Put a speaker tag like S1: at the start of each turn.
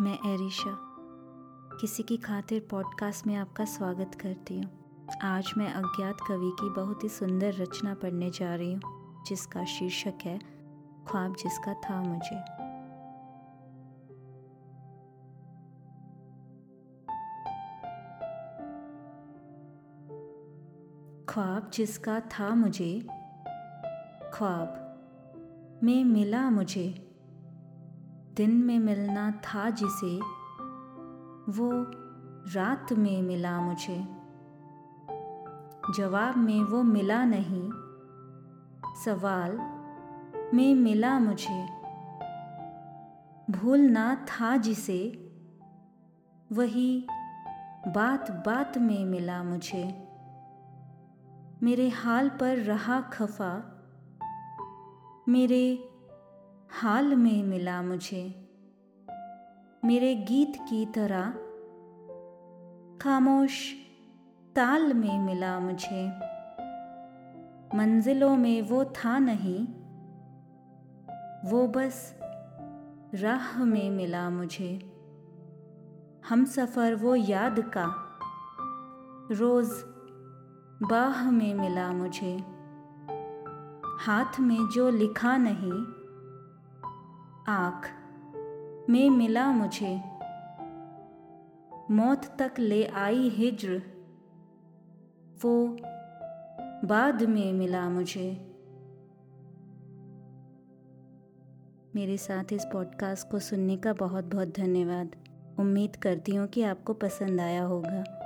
S1: मैं एरिशा। किसी की खातिर पॉडकास्ट में आपका स्वागत करती हूँ। आज मैं अज्ञात कवि की बहुत ही सुंदर रचना पढ़ने जा रही हूँ, जिसका शीर्षक है, ख्वाब जिसका था मुझे। ख्वाब जिसका था मुझे, ख्वाब में मिला मुझे। दिन में मिलना था जिसे, वो रात में मिला मुझे। जवाब में वो मिला नहीं, सवाल में मिला मुझे। भूलना था जिसे, वही बात बात में मिला मुझे। मेरे हाल पर रहा खफा, मेरे हाल में मिला मुझे। मेरे गीत की तरह खामोश ताल में मिला मुझे। मंजिलों में वो था नहीं, वो बस राह में मिला मुझे। हम सफ़र वो याद का रोज़ बाह में मिला मुझे। हाथ में जो लिखा नहीं आँख में मिला मुझे। मौत तक ले आई हिज्र। वो बाद में मिला मुझे। मेरे साथ इस पॉडकास्ट को सुनने का बहुत बहुत धन्यवाद। उम्मीद करती हूँ कि आपको पसंद आया होगा।